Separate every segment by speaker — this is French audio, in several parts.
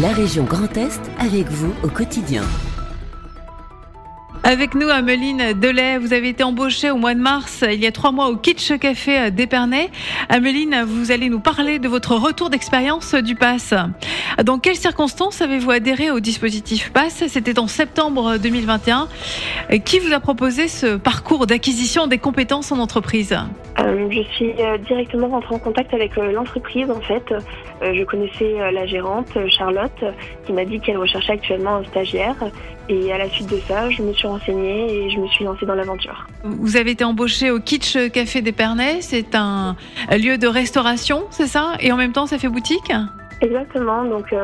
Speaker 1: La région Grand Est avec vous au quotidien.
Speaker 2: Avec nous, Ameline Delay, vous avez été embauchée au mois de mars, il y a trois mois, au Kitsch Café d'Épernay. Ameline, vous allez nous parler de votre retour d'expérience du PASS. Dans quelles circonstances avez-vous adhéré au dispositif PASS? C'était en septembre 2021. Qui vous a proposé ce parcours d'acquisition des compétences en entreprise?
Speaker 3: Euh, je suis euh, directement rentrée en contact avec euh, l'entreprise en fait. je connaissais la gérante Charlotte qui m'a dit qu'elle recherchait actuellement un stagiaire et à la suite de ça, je me suis renseignée et je me suis lancée dans l'aventure.
Speaker 2: Vous avez été embauchée au Kitsch Café d'Épernay, c'est un lieu de restauration, c'est ça? Et en même temps, ça fait boutique?
Speaker 3: Exactement, donc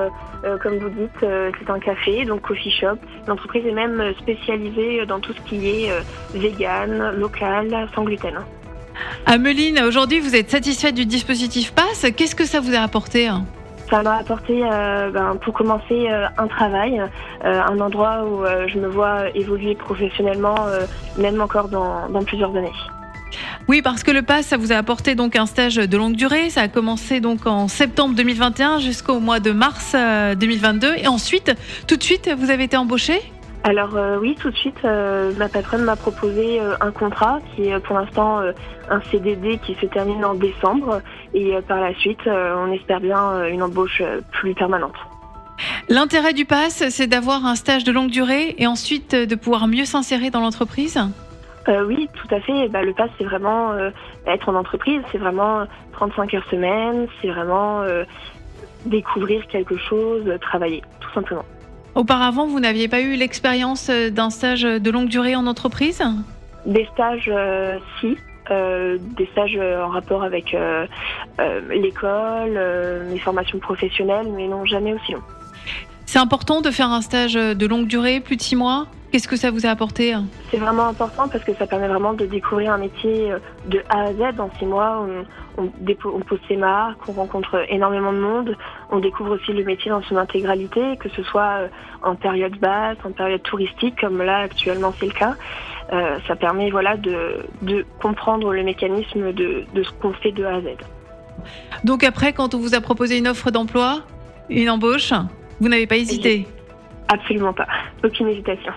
Speaker 3: comme vous dites, c'est un café, donc coffee shop. L'entreprise est même spécialisée dans tout ce qui est vegan, local, sans gluten.
Speaker 2: Ameline, aujourd'hui, vous êtes satisfaite du dispositif PASS? Qu'est-ce que ça vous a apporté hein?
Speaker 3: Ça m'a apporté, euh, ben, pour commencer, euh, un travail, euh, un endroit où je me vois évoluer professionnellement, même encore dans, plusieurs années.
Speaker 2: Oui, parce que le PASS, ça vous a apporté donc un stage de longue durée. Ça a commencé donc en septembre 2021 jusqu'au mois de mars 2022. Et ensuite, tout de suite, vous avez été embauché?
Speaker 3: Alors euh, oui, tout de suite, euh, ma patronne m'a proposé euh, un contrat qui est pour l'instant un CDD qui se termine en décembre et par la suite, on espère bien une embauche plus permanente.
Speaker 2: L'intérêt du PASS, c'est d'avoir un stage de longue durée et ensuite de pouvoir mieux s'insérer dans l'entreprise?
Speaker 3: Oui, tout à fait. Bah, le PASS, c'est vraiment être en entreprise, c'est vraiment 35 heures semaine, c'est vraiment découvrir quelque chose, travailler, tout simplement.
Speaker 2: Auparavant, vous n'aviez pas eu l'expérience euh, d'un stage de longue durée en entreprise?
Speaker 3: Des stages, euh, si. Euh, des stages en rapport avec l'école, mes formations professionnelles, mais non, jamais aussi long.
Speaker 2: C'est important de faire un stage de longue durée, plus de six mois? Qu'est-ce que ça vous a apporté
Speaker 3: C'est vraiment important parce que ça permet vraiment de découvrir un métier euh, de A à Z dans six mois. On, on, pose ses marques, on rencontre énormément de monde, on découvre aussi le métier dans son intégralité, que ce soit euh, en période basse, en période touristique, comme là actuellement c'est le cas. Euh, ça permet voilà de, de comprendre le mécanisme de, de ce qu'on fait de A à Z.
Speaker 2: Donc après, quand on vous a proposé une offre d'emploi, une embauche, vous n'avez pas hésité
Speaker 3: Absolument pas, aucune hésitation.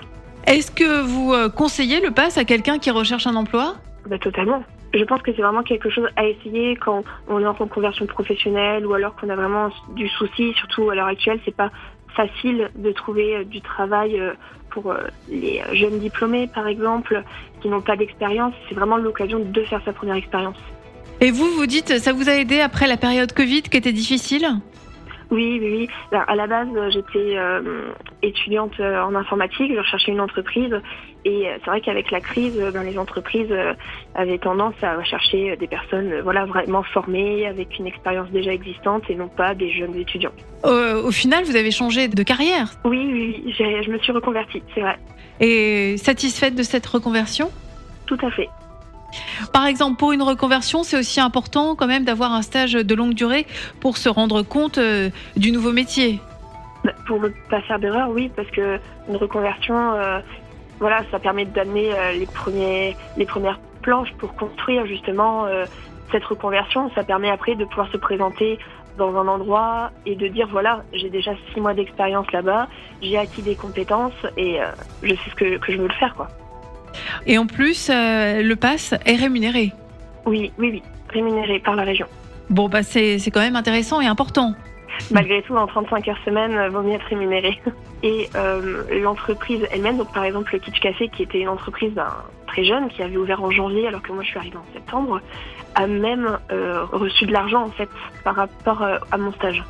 Speaker 2: Est-ce que vous euh, conseillez le pass à quelqu'un qui recherche un emploi?
Speaker 3: Bah, Totalement. Je pense que c'est vraiment quelque chose à essayer quand on est en conversion professionnelle ou alors qu'on a vraiment du souci. Surtout à l'heure actuelle, c'est pas facile de trouver euh, du travail euh, pour les jeunes diplômés, par exemple, qui n'ont pas d'expérience. C'est vraiment l'occasion de faire sa première expérience.
Speaker 2: Et vous, vous dites, ça vous a aidé après la période Covid qui était difficile?
Speaker 3: Oui, oui, oui. Ben, à la base, j'étais euh, étudiante euh, en informatique, je recherchais une entreprise. Et euh, c'est vrai qu'avec la crise, ben, les entreprises avaient tendance à rechercher des personnes voilà, vraiment formées, avec une expérience déjà existante et non pas des jeunes étudiants.
Speaker 2: au final, vous avez changé de carrière
Speaker 3: Oui, oui, oui. je me suis reconvertie, c'est vrai.
Speaker 2: Et satisfaite de cette reconversion?
Speaker 3: Tout à fait.
Speaker 2: Par exemple, pour une reconversion, c'est aussi important quand même d'avoir un stage de longue durée pour se rendre compte euh, du nouveau métier.
Speaker 3: Bah, pour ne pas faire d'erreur, oui, parce que une reconversion, euh, voilà, ça permet d'amener euh, les premières planches pour construire justement cette reconversion. Ça permet après de pouvoir se présenter dans un endroit et de dire voilà, j'ai déjà six mois d'expérience là-bas, j'ai acquis des compétences et je sais ce que, que je veux le faire, quoi.
Speaker 2: Et en plus, euh, le pass est rémunéré.
Speaker 3: Oui, oui, oui, rémunéré par la région.
Speaker 2: Bon, bah c'est quand même intéressant et important.
Speaker 3: Malgré tout, en 35 heures semaine, euh, vaut mieux être rémunéré. Et euh, l'entreprise elle-même, donc par exemple le Kitsch Café, qui était une entreprise ben, très jeune, qui avait ouvert en janvier, alors que moi je suis arrivée en septembre, a même reçu de l'argent en fait par rapport à mon stage.